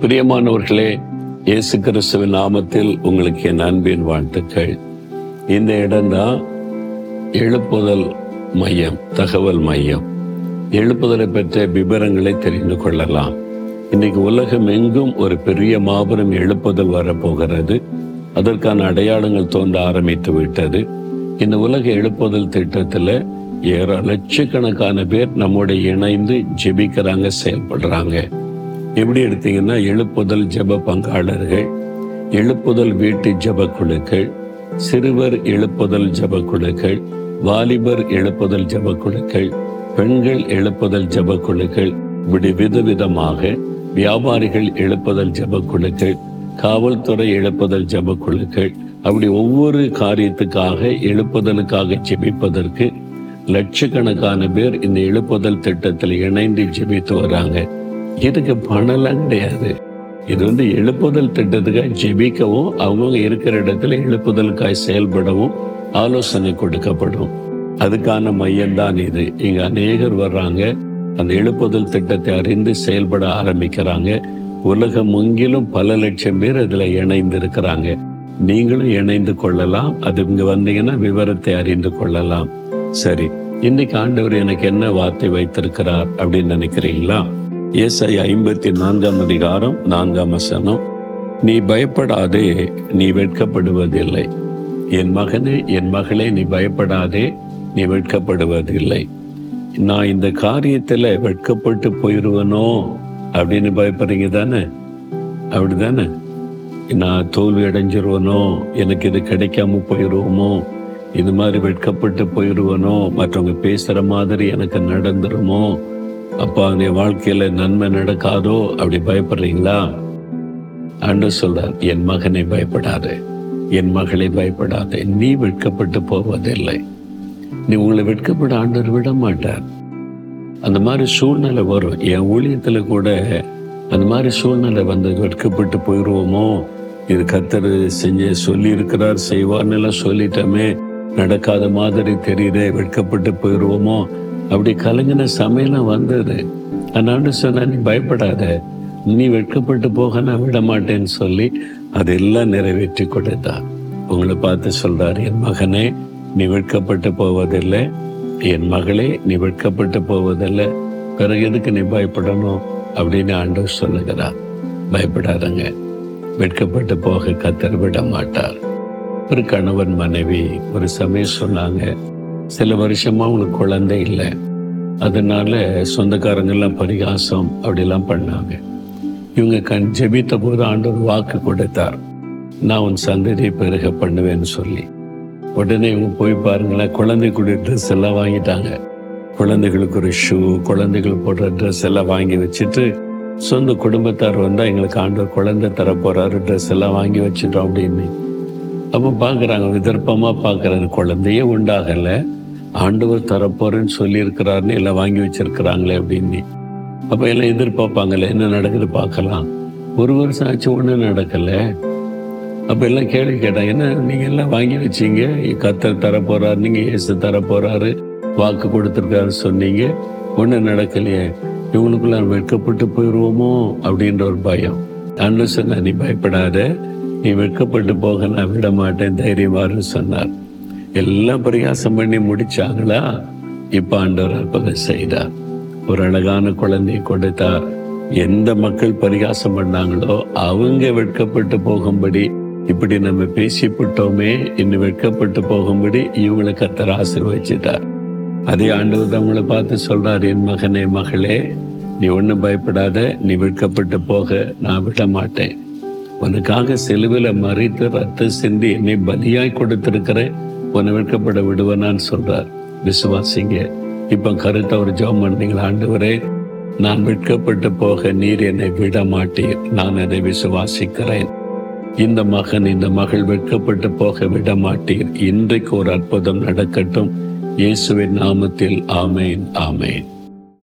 பிரியமானவர்களே இயேசு கிறிஸ்துவின் நாமத்தில் உங்களுக்கு என் அன்பின் வாழ்த்துக்கள். இந்த இடம்தான் எழுப்புதல் மையம் தகவல் மையம். எழுப்புதலை பற்றிய விபரங்களை தெரிந்து கொள்ளலாம். இன்னைக்கு உலகம் எங்கும் ஒரு பெரிய மாபெரும் எழுப்புதல் வரப்போகிறது. அதற்கான அடையாளங்கள் தோன்ற ஆரம்பித்து விட்டது. இந்த உலக எழுப்புதல் திட்டத்தில் ஏற லட்சக்கணக்கான பேர் நம்மோட இணைந்து ஜெபிக்கிறாங்க செயல்படுறாங்க. எப்படி எடுத்தீங்கன்னா எழுப்புதல் ஜெப பங்காளர்கள் எழுப்புதல் வீட்டு ஜெப குழுக்கள் சிறுவர் எழுப்புதல் ஜெப குழுக்கள் வாலிபர் எழுப்புதல் ஜப குழுக்கள் பெண்கள் எழுப்புதல் ஜெப குழுக்கள் இப்படி விதவிதமாக வியாபாரிகள் எழுப்புதல் ஜப குழுக்கள் காவல்துறை எழுப்புதல் ஜெப குழுக்கள் அப்படி ஒவ்வொரு காரியத்துக்காக எழுப்புதலுக்காக ஜெபிப்பதற்கு லட்சக்கணக்கான பேர் இந்த எழுப்புதல் திட்டத்தில் இணைந்து ஜெபித்து வராங்க. இதுக்கு பணம்லாம் கிடையாது. இது வந்து எழுப்புதல் திட்டத்துக்காக ஜெபிக்கவும் அவங்க இருக்கிற இடத்துல எழுப்புதலுக்காய் செயல்படவும் ஆலோசனை கொடுக்கப்படும். அதுக்கான மையம்தான் இது. இங்க அநேகர் வர்றாங்க. அந்த எழுப்புதல் திட்டத்தை அறிந்து செயல்பட ஆரம்பிக்கிறாங்க. உலகம் முங்கிலும் பல லட்சம் பேர் அதில் இணைந்து இருக்கிறாங்க நீங்களும் இணைந்து கொள்ளலாம். அது இங்க வந்தீங்கன்னா விவரத்தை அறிந்து கொள்ளலாம். சரி இன்னைக்கு ஆண்டவர் எனக்கு என்ன வார்த்தை வைத்திருக்கிறார் அப்படின்னு நினைக்கிறீங்களா? ஏசாய் ஐம்பத்தி நான்காம் அதிகாரம் நான்காம் வசனம். நீ பயப்படாதே நீ வெட்கப்படுவதில்லை. என் மகனே என் மகளே நீ பயப்படாதே நீ வெட்கப்படுவதில்லை. நான் இந்த காரியத்தில் வெட்கப்பட்டு போயிடுவனோ அப்படின்னு பயப்படுறீங்க தானே? அப்படிதானே நான் தோல்வி அடைஞ்சிருவனோ? எனக்கு இது கிடைக்காம போயிடுவோமோ இது மாதிரி வெட்கப்பட்டு போயிடுவனோ மற்றவங்க பேசுகிற மாதிரி எனக்கு நடந்துருமோ? அப்பா என் வாழ்க்கையில நன்மை நடக்காதோ அப்படி பயப்படுறீங்களா? அன்று சொல்றார் என் மகனை பயப்படாதே என் மகளை பயப்படாதே நீ வெட்கப்பட்டு போவதில்லை. நீ உங்களை வெட்கப்பட ஆண்டவர் விட மாட்டார் அந்த மாதிரி சூழ்நிலை வரும். என் ஊழியத்துல கூட அந்த மாதிரி சூழ்நிலை வந்து வெட்கப்பட்டு போயிடுவோமோ இது கத்தர் செஞ்ச சொல்லி இருக்கிறார் செய்வார்னு எல்லாம் சொல்லிட்டோமே. நடக்காத மாதிரி தெரியுதே வெட்கப்பட்டு போயிடுவோமோ அப்படி கலங்கின சமையலாம் வந்தது. அதனால சொன்ன நீ பயப்படாத. நீ வெட்கப்பட்டு போக நான் விட மாட்டேன்னு சொல்லி அதெல்லாம் நிறைவேற்றி கொடுத்தார் உங்களை பார்த்து சொல்றார் என் மகனே நீ வெட்கப்பட்டு போவதில்லை. என் மகளே நீ வெட்கப்பட்டு போவதில்லை. பிறகு எதுக்கு நீ பயப்படணும்? அப்படின்னு ஆண்டவர் சொல்லுகிறார். பயப்படாதங்க. வெட்கப்பட்டு போக கத்தர் விட மாட்டார் ஒரு கணவன் மனைவி ஒரு சமயம் சொன்னாங்க சில வருஷமா அவங்களுக்கு குழந்தை இல்லை. அதனால சொந்தக்காரங்கெல்லாம் பரிகாசம் அப்படிலாம் பண்ணாங்க. இவங்க கண் ஜெபித்த போது ஆண்டவர் வாக்கு கொடுத்தார். நான் உன் சந்ததியை பெருக பண்ணுவேன்னு சொல்லி. உடனே இவங்க போய் பாருங்களேன் குழந்தைக்குடைய ட்ரெஸ் எல்லாம் வாங்கிட்டாங்க. குழந்தைகளுக்கு ஒரு ஷூ குழந்தைகள் போடுற ட்ரெஸ் எல்லாம் வாங்கி வச்சுட்டு சொந்த குடும்பத்தார் வந்தால் எங்களுக்கு ஆண்டவர் குழந்தை தர ட்ரெஸ் எல்லாம் வாங்கி வச்சுட்டோம் அப்படின்னு. அப்போ பார்க்குறாங்க விதர்ப்பமாக பார்க்குறது குழந்தையே உண்டாகலை. ஆண்டவர் தரப்போறேன்னு சொல்லியிருக்கிறாருன்னு எல்லாம் வாங்கி வச்சிருக்கிறாங்களே அப்படின்னு. அப்போ எல்லாம் எதிர்பார்ப்பாங்களே என்ன நடக்குது பார்க்கலாம். ஒரு வருஷம் ஆச்சு ஒன்றும் நடக்கலை. அப்போ எல்லாம் கேள்வி கேட்டாங்க என்ன நீங்கள் எல்லாம் வாங்கி வச்சீங்க? கத்தர் தர போறாரு நீங்கள் இயேசு தர வாக்கு கொடுத்துருக்காரு சொன்னீங்க. ஒன்றும் நடக்கலையே. இவங்களுக்குள்ள வெட்கப்பட்டு போயிடுவோமோ அப்படின்ற ஒரு பயம். அண்ணு சொன்ன நீ பயப்படாத. நீ வெட்கப்பட்டு போக நான் விட மாட்டேன் தைரியமாறு சொன்னார். எல்லாம் பிரயாசம் பண்ணி முடிச்சாங்களா? இப்ப ஆண்டவர் அற்புதம் செய்தார். ஒரு அழகான குழந்தையை கொடுத்தார். எந்த மக்கள் பரிகாசம் பண்ணாங்களோ அவங்க வெட்கப்பட்டு போகும்படி இப்படி நம்ம பேசிவிட்டோமே இன்னும் வெட்கப்பட்டு போகும்படி இவங்களை கத்தர் ஆசீர்வச்சிட்டார் அதே ஆண்டவர் தான் பார்த்து சொல்றார் என் மகனே மகளே நீ ஒன்றும் பயப்படாத நீ வெட்கப்பட்டு போக நான் விட மாட்டேன் உனக்காக செலுவில் மறித்து ரத்த சிந்தி என்னை பலியாய் கொடுத்திருக்கிறேன். உன்னை வெட்கப்பட விடுவனான்னு சொல்றார். விசுவாசிங்க இப்ப கருத்தை ஒரு ஜோம் பண்ணீங்களா ஆண்டவரே நான் வெட்கப்பட்டு போக நீர் என்னை விட மாட்டீர். நான் அதை விசுவாசிக்கிறேன். இந்த மகன் இந்த மகள் வெட்கப்பட்டு போக விட மாட்டீர். இன்றைக்கு ஒரு அற்புதம் நடக்கட்டும். இயேசுவின் நாமத்தில் ஆமேன் ஆமேன்.